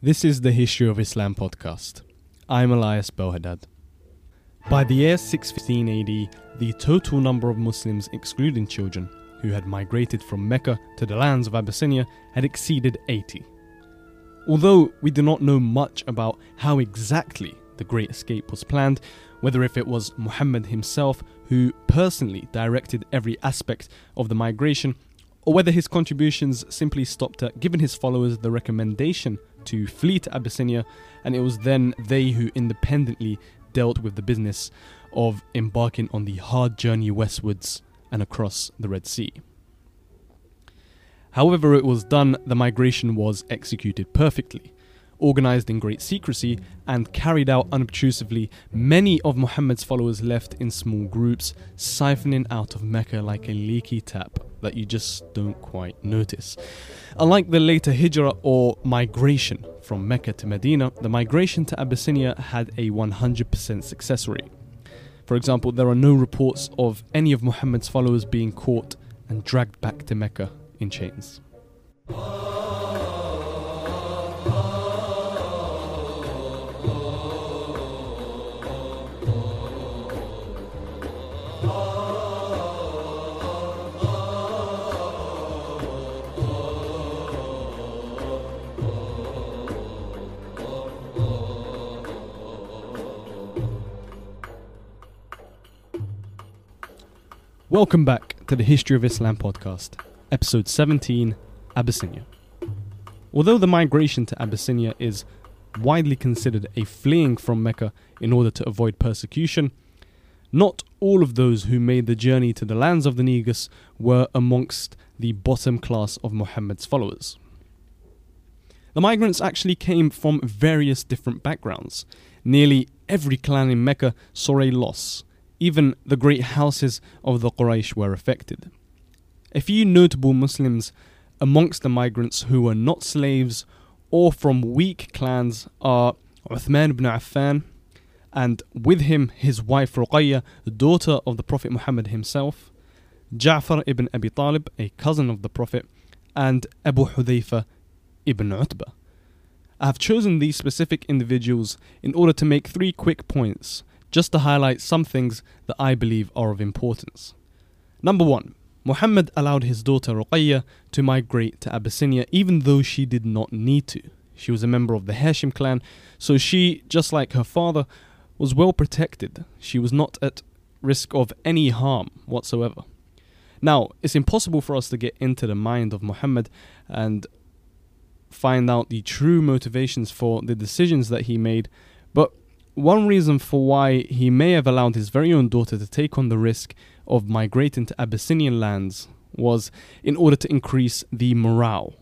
This is the History of Islam podcast. I'm Elias Belhaddad. By the year 615 AD, the total number of Muslims, excluding children, who had migrated from Mecca to the lands of Abyssinia had exceeded 80. Although we do not know much about how exactly the Great Escape was planned, whether if it was Muhammad himself who personally directed every aspect of the migration, or whether his contributions simply stopped at giving his followers the recommendation to flee to Abyssinia, and it was then they who independently dealt with the business of embarking on the hard journey westwards and across the Red Sea. However, it was done, the migration was executed perfectly organized in great secrecy, and carried out unobtrusively, many of Muhammad's followers left in small groups, siphoning out of Mecca like a leaky tap that you just don't quite notice. Unlike the later hijrah or migration from Mecca to Medina, the migration to Abyssinia had a 100% success rate. For example, there are no reports of any of Muhammad's followers being caught and dragged back to Mecca in chains. Welcome back to the History of Islam podcast, episode 17 Abyssinia. Although the migration to Abyssinia is widely considered a fleeing from Mecca in order to avoid persecution, not all of those who made the journey to the lands of the Negus were amongst the bottom class of Muhammad's followers. The migrants actually came from various different backgrounds. Nearly every clan in Mecca saw a loss even the great houses of the Quraysh were affected. A few notable Muslims amongst the migrants who were not slaves or from weak clans are Uthman ibn Affan, and with him his wife Ruqayya, the daughter of the Prophet Muhammad himself, Ja'far ibn Abi Talib, a cousin of the Prophet, and Abu Hudayfa ibn Utbah. I have chosen these specific individuals in order to make three quick points just to highlight some things that I believe are of importance. Number one, Muhammad allowed his daughter Ruqayya to migrate to Abyssinia even though she did not need to. She was a member of the Hashim clan, so she, just like her father, was well protected. She was not at risk of any harm whatsoever. Now, it's impossible for us to get into the mind of Muhammad and find out the true motivations for the decisions that he made, one reason for why he may have allowed his very own daughter to take on the risk of migrating to Abyssinian lands was in order to increase the morale,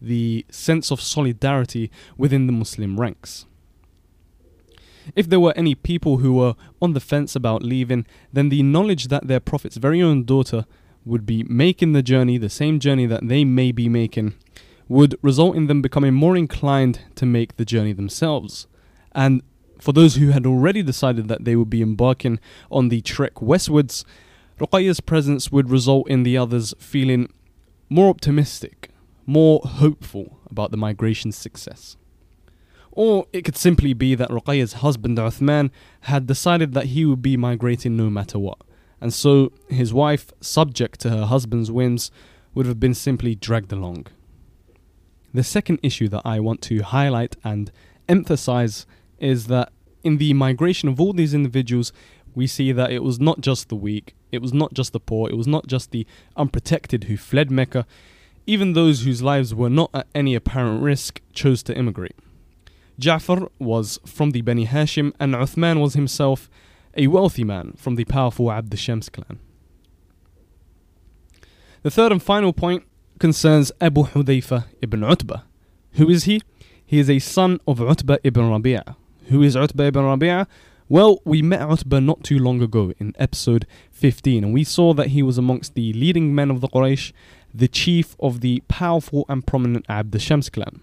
the sense of solidarity within the Muslim ranks. If there were any people who were on the fence about leaving, then the knowledge that their prophet's very own daughter would be making the journey, the same journey that they may be making, would result in them becoming more inclined to make the journey themselves. And For those who had already decided that they would be embarking on the trek westwards, Ruqayya's presence would result in the others feeling more optimistic, more hopeful about the migration's success. Or it could simply be that Ruqayya's husband Uthman had decided that he would be migrating no matter what, and so his wife, subject to her husband's whims, would have been simply dragged along. The second issue that I want to highlight and emphasize is that in the migration of all these individuals, we see that it was not just the weak, it was not just the poor, it was not just the unprotected who fled Mecca, even those whose lives were not at any apparent risk chose to immigrate. Ja'far was from the Bani Hashim, and Uthman was himself a wealthy man from the powerful Abd Shams clan. The third and final point concerns Abu Hudayfa ibn Utbah. Who is he? He is a son of Utbah ibn Rabi'ah. Who is Utbah ibn Rabi'ah? Well, we met Utbah not too long ago in episode 15, and we saw that he was amongst the leading men of the Quraysh, the chief of the powerful and prominent Abd Shams clan.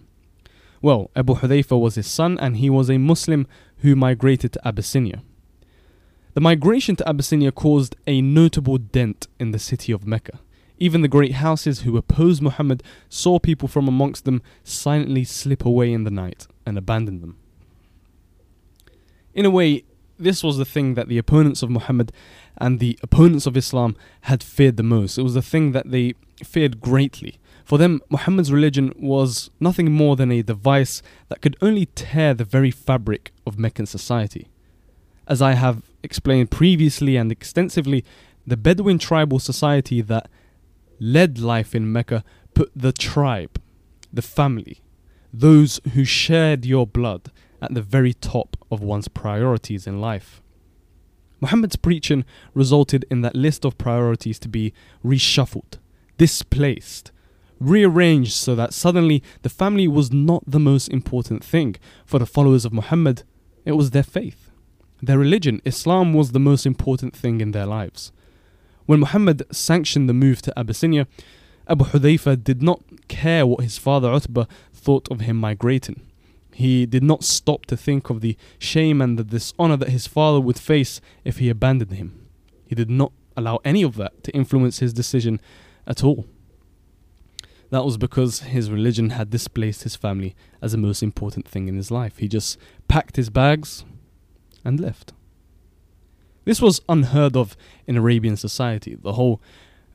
Well, Abu Hudayfa was his son, and he was a Muslim who migrated to Abyssinia. The migration to Abyssinia caused a notable dent in the city of Mecca. Even the great houses who opposed Muhammad saw people from amongst them silently slip away in the night and abandon them. In a way, this was the thing that the opponents of Muhammad and the opponents of Islam had feared the most. It was the thing that they feared greatly. For them, Muhammad's religion was nothing more than a device that could only tear the very fabric of Meccan society. As I have explained previously and extensively, the Bedouin tribal society that led life in Mecca put the tribe, the family, those who shared your blood at the very top of one's priorities in life. Muhammad's preaching resulted in that list of priorities to be reshuffled, displaced, rearranged so that suddenly the family was not the most important thing for the followers of Muhammad, it was their faith. Their religion, Islam, was the most important thing in their lives. When Muhammad sanctioned the move to Abyssinia, Abu Hudayfa did not care what his father Utbah thought of him migrating. He did not stop to think of the shame and the dishonor that his father would face if he abandoned him. He did not allow any of that to influence his decision at all. That was because his religion had displaced his family as the most important thing in his life. He just packed his bags and left. This was unheard of in Arabian society. The whole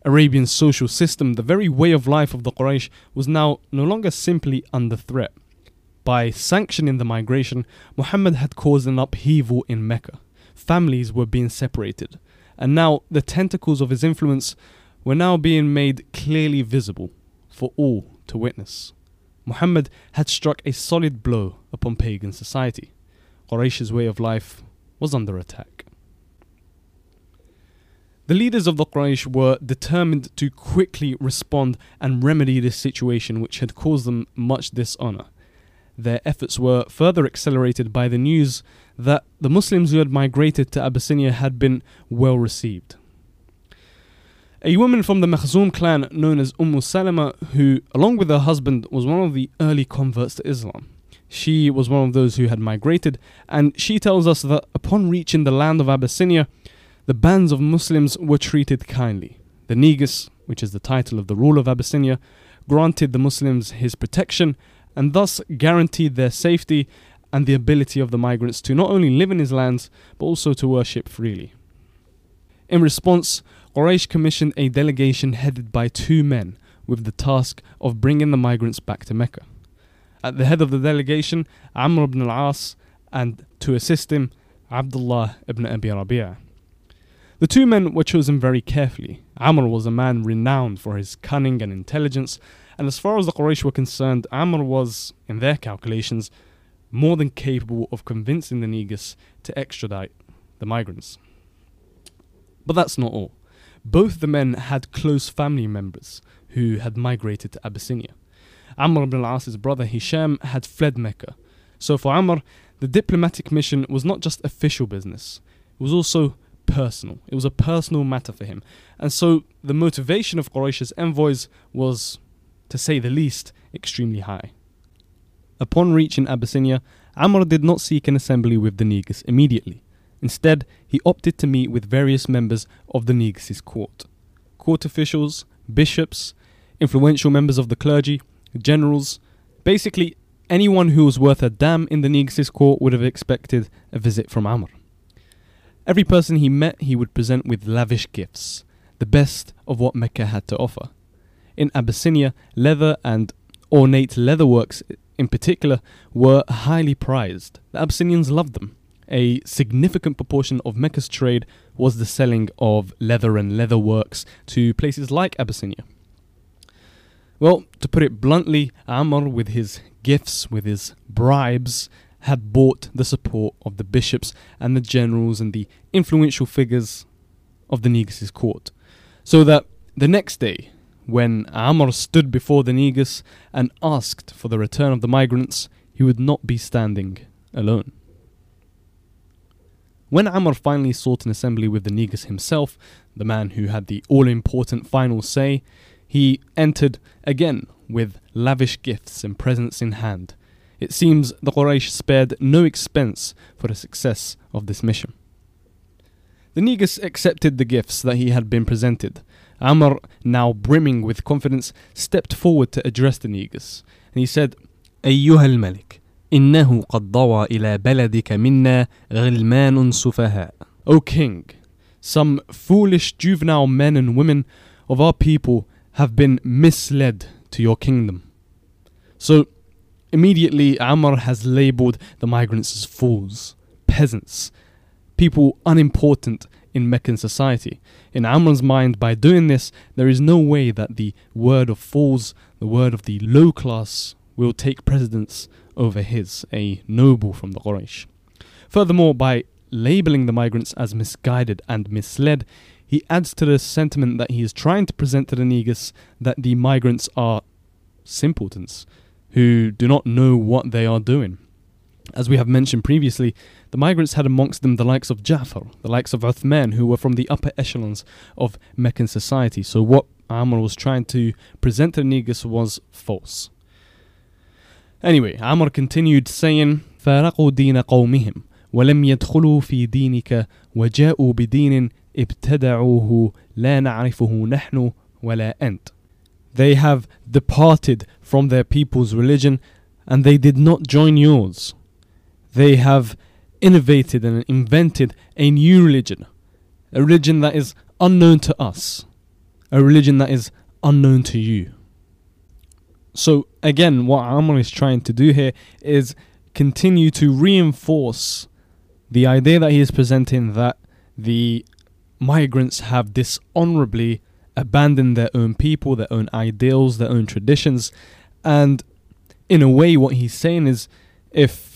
Arabian social system, the very way of life of the Quraysh, was now no longer simply under threat. By sanctioning the migration, Muhammad had caused an upheaval in Mecca. Families were being separated, and now the tentacles of his influence were now being made clearly visible for all to witness. Muhammad had struck a solid blow upon pagan society. Quraysh's way of life was under attack. The leaders of the Quraysh were determined to quickly respond and remedy this situation which had caused them much dishonor. Their efforts were further accelerated by the news that the Muslims who had migrated to Abyssinia had been well received. A woman from the Makhzum clan known as Umm Salama, who, along with her husband, was one of the early converts to Islam. She was one of those who had migrated, and she tells us that upon reaching the land of Abyssinia, the bands of Muslims were treated kindly. The Negus, which is the title of the ruler of Abyssinia, granted the Muslims his protection and thus guaranteed their safety and the ability of the migrants to not only live in his lands but also to worship freely. In response, Quraysh commissioned a delegation headed by two men with the task of bringing the migrants back to Mecca. At the head of the delegation, Amr ibn al-As, and to assist him, Abdullah ibn Abi Rabi'ah. The two men were chosen very carefully. Amr was a man renowned for his cunning and intelligence, and as far as the Quraysh were concerned, Amr was, in their calculations, more than capable of convincing the Negus to extradite the migrants. But that's not all. Both the men had close family members who had migrated to Abyssinia. Amr ibn al-As's brother Hisham had fled Mecca. So for Amr, the diplomatic mission was not just official business, it was also personal. It was a personal matter for him. And so the motivation of Quraysh's envoys was, to say the least, extremely high. Upon reaching Abyssinia, Amr did not seek an assembly with the Negus immediately. Instead, he opted to meet with various members of the Negus's court court officials, bishops, influential members of the clergy, generals, basically anyone who was worth a damn in the Negus's court would have expected a visit from Amr. Every person he met, he would present with lavish gifts, the best of what Mecca had to offer. In Abyssinia, leather and ornate leatherworks in particular were highly prized. The Abyssinians loved them. A significant proportion of Mecca's trade was the selling of leather and leatherworks to places like Abyssinia. Well, to put it bluntly, Amr, with his gifts, with his bribes, had bought the support of the bishops and the generals and the influential figures of the Negus' court. So that the next day, when Amr stood before the Negus and asked for the return of the migrants, he would not be standing alone. When Amr finally sought an assembly with the Negus himself, the man who had the all important final say, he entered again with lavish gifts and presents in hand. It seems the Quraysh spared no expense for the success of this mission. The Negus accepted the gifts that he had been presented. Amr, now brimming with confidence, stepped forward to address the Negus, and he said, أيها الملك إنه قد ضوى إلى بلدك منا غلمان سفهاء O king, some foolish juvenile men and women of our people have been misled to your kingdom. So immediately Amr has labeled the migrants as fools, peasants, people unimportant in Meccan society. In Amr's mind, by doing this, there is no way that the word of fools, the word of the low class, will take precedence over his, a noble from the Quraysh. Furthermore, by labeling the migrants as misguided and misled, he adds to the sentiment that he is trying to present to the Negus that the migrants are simpletons who do not know what they are doing. As we have mentioned previously, the migrants had amongst them the likes of Ja'far, the likes of Uthman, who were from the upper echelons of Meccan society. So what Amr was trying to present to the Negus was false. Anyway, Amr continued saying, فارقوا دين قومهم ولم يدخلوا في دينك وجاءوا بدين ابتدعوه لا نعرفه نحن ولا أنت. They have departed from their people's religion and they did not join yours. They have innovated and invented a new religion, a religion that is unknown to us, a religion that is unknown to you. So, again, what Amr is trying to do here is continue to reinforce the idea that he is presenting that the migrants have dishonorably abandoned their own people, their own ideals, their own traditions. And in a way, what he's saying is if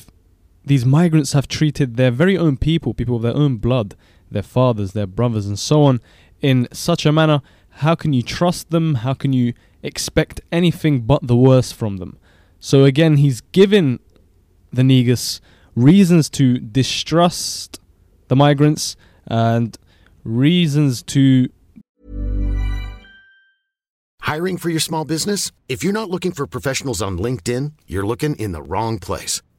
these migrants have treated their very own people, people of their own blood, their fathers, their brothers, and so on, in such a manner, how can you trust them? How can you expect anything but the worst from them? So again, he's given the Negus reasons to distrust the migrants and reasons to Hiring for your small business? If you're not looking for professionals on LinkedIn, you're looking in the wrong place.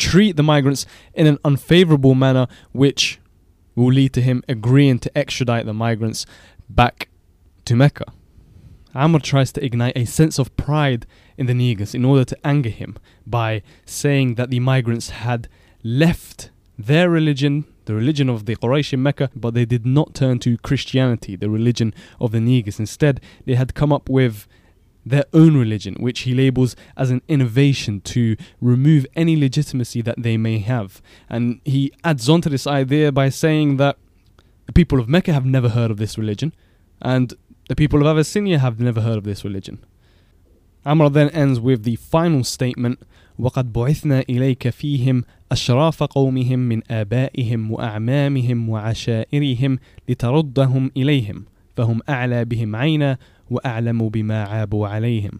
Treat the migrants in an unfavorable manner, which will lead to him agreeing to extradite the migrants back to Mecca. Amr tries to ignite a sense of pride in the Negus in order to anger him by saying that the migrants had left their religion, the religion of the Quraysh in Mecca, but they did not turn to Christianity, the religion of the Negus. Instead, they had come up with their own religion, which he labels as an innovation to remove any legitimacy that they may have. And he adds on to this idea by saying that the people of Mecca have never heard of this religion, and the people of Abyssinia have never heard of this religion. Amr then ends with the final statement وقد بعثنا إليك فيهم أشراف قومهم من آبائهم وأعمامهم وعشائرهم لتردهم إليهم فهم أعلى بهم عينا وأعلم بما عابوا عليهم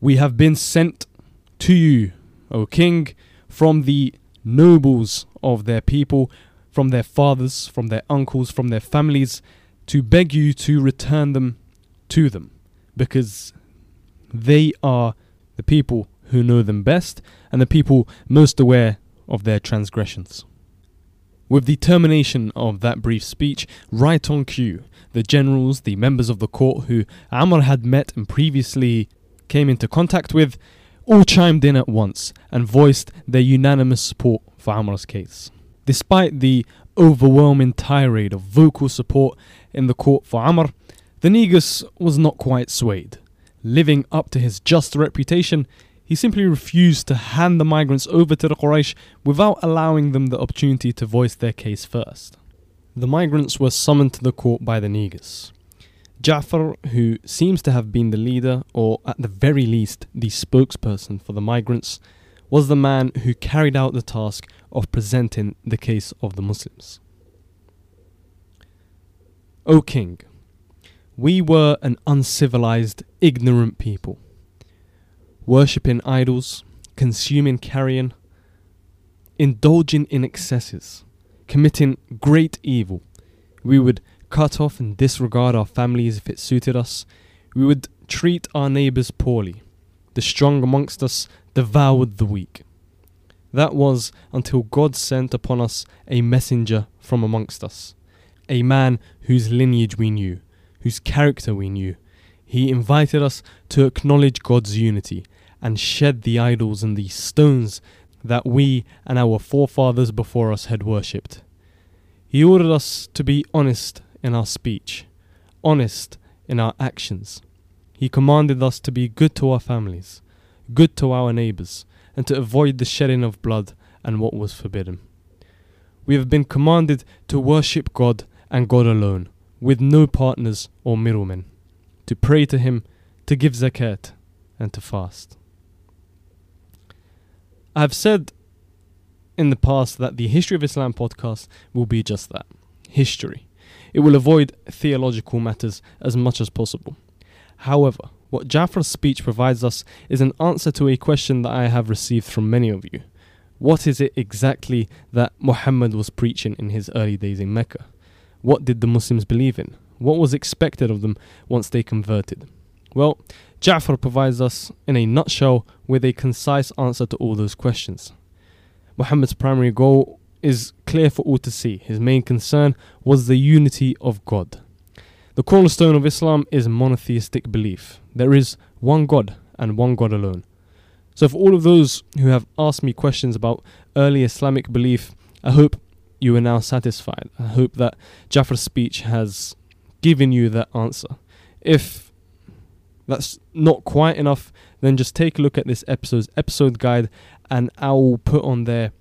We have been sent to you, O King, from the nobles of their people, from their fathers, from their uncles, from their families, to beg you to return them to them, because they are the people who know them best and the people most aware of their transgressions. With the termination of that brief speech, right on cue, the generals, the members of the court who Amr had met and previously came into contact with, all chimed in at once and voiced their unanimous support for Amr's case. Despite the overwhelming tirade of vocal support in the court for Amr, the Negus was not quite swayed. Living up to his just reputation, he simply refused to hand the migrants over to the Quraysh without allowing them the opportunity to voice their case first. The migrants were summoned to the court by the Negus. Ja'far, who seems to have been the leader, or at the very least the spokesperson for the migrants, was the man who carried out the task of presenting the case of the Muslims. O King, we were an uncivilized, ignorant people, worshipping idols, consuming carrion, indulging in excesses, committing great evil. We would cut off and disregard our families if it suited us. We would treat our neighbours poorly. The strong amongst us devoured the weak. That was until God sent upon us a messenger from amongst us, a man whose lineage we knew, whose character we knew. He invited us to acknowledge God's unity and shed the idols and the stones that we and our forefathers before us had worshipped. He ordered us to be honest in our speech, honest in our actions. He commanded us to be good to our families, good to our neighbours, and to avoid the shedding of blood and what was forbidden. We have been commanded to worship God and God alone, with no partners or middlemen, to pray to Him, to give zakat, and to fast. I have said in the past that the History of Islam podcast will be just that history. It will avoid theological matters as much as possible. However, what Ja'far's speech provides us is an answer to a question that I have received from many of you. What is it exactly that Muhammad was preaching in his early days in Mecca? What did the Muslims believe in? What was expected of them once they converted? Well, Ja'far provides us, in a nutshell, with a concise answer to all those questions. Muhammad's primary goal is clear for all to see. His main concern was the unity of God. The cornerstone of Islam is monotheistic belief. There is one God and one God alone. So, for all of those who have asked me questions about early Islamic belief, I hope you are now satisfied. I hope that Ja'far's speech has given you that answer. If that's not quite enough, then just take a look at this episode's episode guide, and I will put on there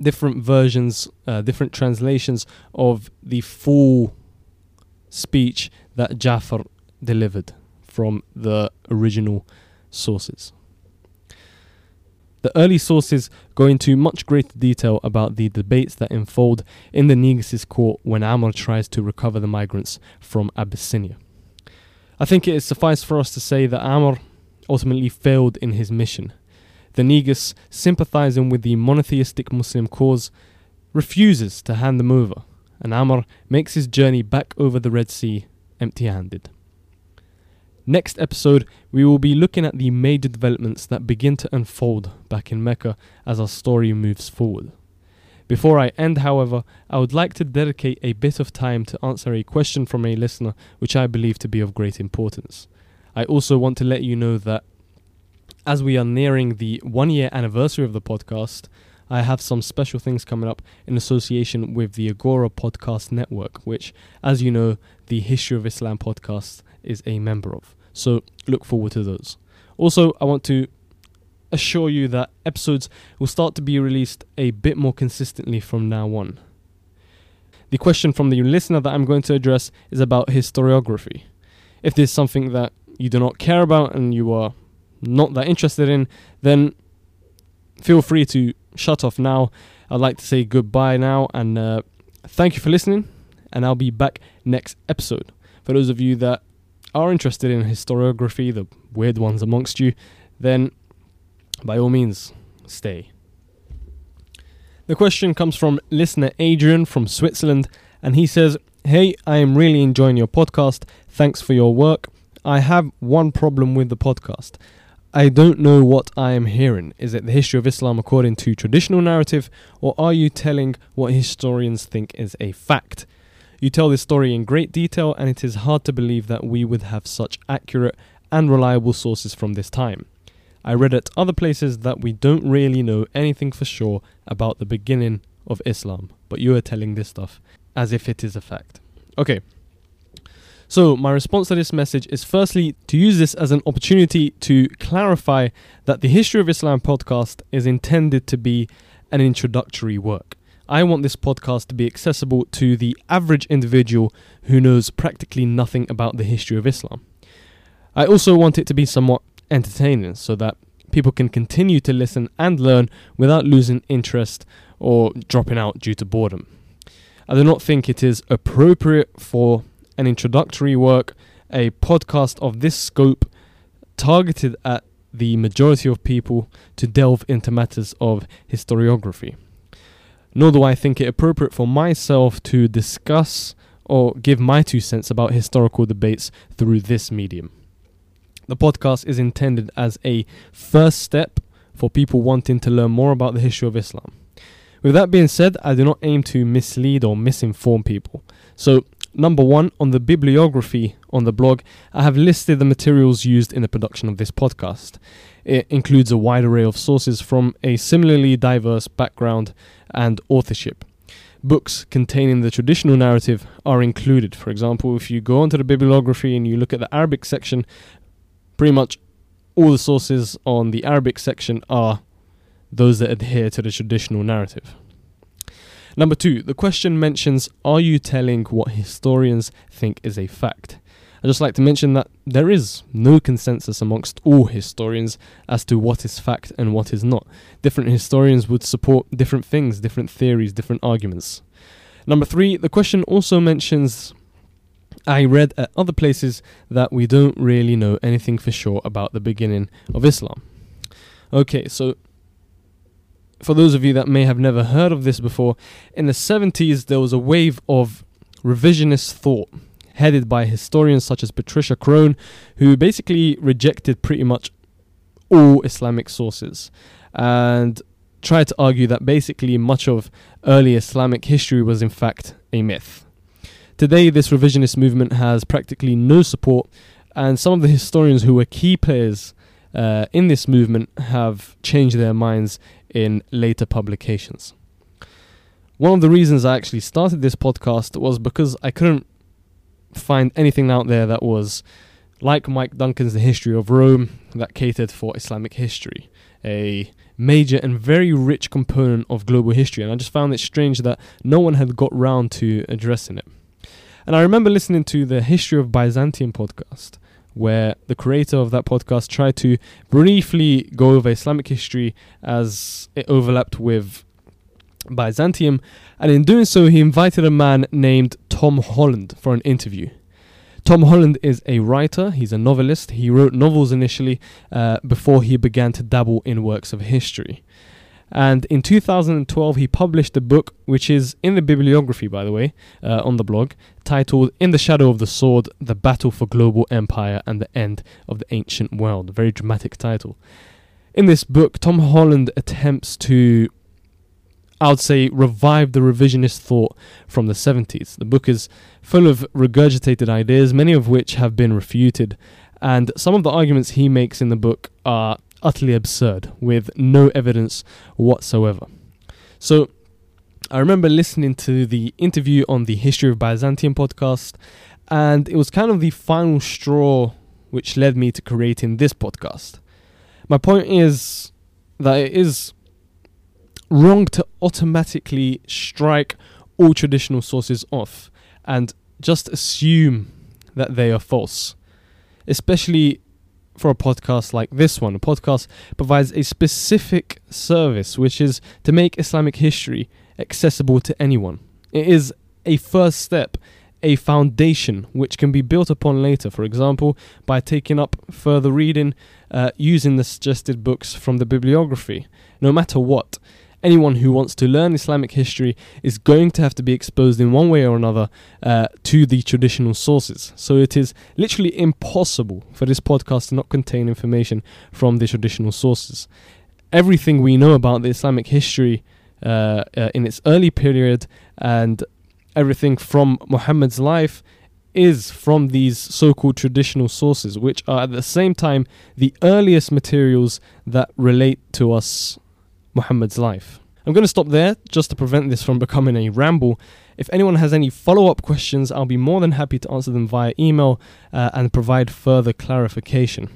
different versions, uh, different translations of the full speech that Ja'far delivered from the original sources. The early sources go into much greater detail about the debates that unfold in the Negus' court when Amr tries to recover the migrants from Abyssinia. I think it is suffice for us to say that Amr ultimately failed in his mission the Negus, sympathizing with the monotheistic Muslim cause, refuses to hand them over, and Amr makes his journey back over the Red Sea empty handed. Next episode, we will be looking at the major developments that begin to unfold back in Mecca as our story moves forward. Before I end, however, I would like to dedicate a bit of time to answer a question from a listener which I believe to be of great importance. I also want to let you know that as we are nearing the one year anniversary of the podcast, I have some special things coming up in association with the Agora Podcast Network, which, as you know, the History of Islam podcast is a member of. So look forward to those. Also, I want to assure you that episodes will start to be released a bit more consistently from now on. The question from the listener that I'm going to address is about historiography. If there's something that you do not care about and you are not that interested in, then feel free to shut off now. I'd like to say goodbye now and uh, thank you for listening. And I'll be back next episode. For those of you that are interested in historiography, the weird ones amongst you, then by all means, stay. The question comes from listener Adrian from Switzerland, and he says, Hey, I am really enjoying your podcast. Thanks for your work. I have one problem with the podcast. I don't know what I am hearing. Is it the history of Islam according to traditional narrative, or are you telling what historians think is a fact? You tell this story in great detail, and it is hard to believe that we would have such accurate and reliable sources from this time. I read at other places that we don't really know anything for sure about the beginning of Islam, but you are telling this stuff as if it is a fact. Okay, so, my response to this message is firstly to use this as an opportunity to clarify that the History of Islam podcast is intended to be an introductory work. I want this podcast to be accessible to the average individual who knows practically nothing about the history of Islam. I also want it to be somewhat entertaining so that people can continue to listen and learn without losing interest or dropping out due to boredom. I do not think it is appropriate for an introductory work, a podcast of this scope targeted at the majority of people to delve into matters of historiography. Nor do I think it appropriate for myself to discuss or give my two cents about historical debates through this medium. The podcast is intended as a first step for people wanting to learn more about the history of Islam. With that being said, I do not aim to mislead or misinform people. So Number one, on the bibliography on the blog, I have listed the materials used in the production of this podcast. It includes a wide array of sources from a similarly diverse background and authorship. Books containing the traditional narrative are included. For example, if you go onto the bibliography and you look at the Arabic section, pretty much all the sources on the Arabic section are those that adhere to the traditional narrative. Number two, the question mentions Are you telling what historians think is a fact? I'd just like to mention that there is no consensus amongst all historians as to what is fact and what is not. Different historians would support different things, different theories, different arguments. Number three, the question also mentions I read at other places that we don't really know anything for sure about the beginning of Islam. Okay, so for those of you that may have never heard of this before, in the 70s there was a wave of revisionist thought headed by historians such as Patricia Crone, who basically rejected pretty much all Islamic sources and tried to argue that basically much of early Islamic history was in fact a myth. Today, this revisionist movement has practically no support, and some of the historians who were key players uh, in this movement have changed their minds in later publications. One of the reasons I actually started this podcast was because I couldn't find anything out there that was like Mike Duncan's The History of Rome that catered for Islamic history, a major and very rich component of global history. And I just found it strange that no one had got round to addressing it. And I remember listening to the History of Byzantium podcast, where the creator of that podcast tried to briefly go over Islamic history as it overlapped with Byzantium, and in doing so, he invited a man named Tom Holland for an interview. Tom Holland is a writer, he's a novelist. He wrote novels initially uh, before he began to dabble in works of history. And in 2012, he published a book, which is in the bibliography, by the way, uh, on the blog, titled In the Shadow of the Sword The Battle for Global Empire and the End of the Ancient World. A very dramatic title. In this book, Tom Holland attempts to, I would say, revive the revisionist thought from the 70s. The book is full of regurgitated ideas, many of which have been refuted. And some of the arguments he makes in the book are utterly absurd with no evidence whatsoever. So, I remember listening to the interview on the History of Byzantium podcast, and it was kind of the final straw which led me to creating this podcast. My point is that it is wrong to automatically strike all traditional sources off and just assume that they are false. especially for a podcast like this one. A podcast provides a specific service, which is to make Islamic history accessible to anyone. It is a first step, a foundation which can be built upon later, for example, by taking up further reading uh, using the suggested books from the bibliography. No matter what, anyone who wants to learn Islamic history is going to have to be exposed in one way or another uh, to the traditional sources. So it is literally impossible for this podcast to not contain information from the traditional sources. Everything we know about the Islamic history uh, uh, in its early period and everything from Muhammad's life is from these so called traditional sources, which are at the same time the earliest materials that relate to us Muhammad's life. I'm going to stop there just to prevent this from becoming a ramble. If anyone has any follow up questions, I'll be more than happy to answer them via email uh, and provide further clarification.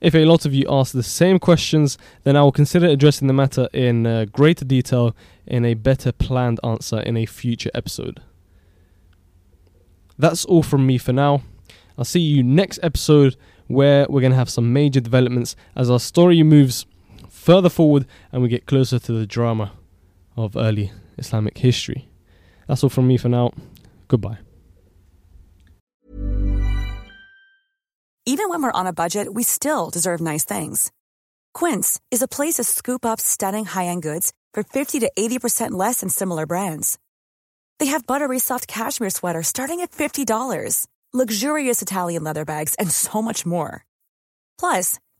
If a lot of you ask the same questions, then I will consider addressing the matter in uh, greater detail in a better planned answer in a future episode. That's all from me for now. I'll see you next episode where we're going to have some major developments as our story moves further forward and we get closer to the drama of early Islamic history. That's all from me for now. Goodbye. Even when we're on a budget, we still deserve nice things. Quince is a place to scoop up stunning high end goods for 50 to 80% less than similar brands. They have buttery soft cashmere sweaters starting at $50, luxurious Italian leather bags, and so much more. Plus,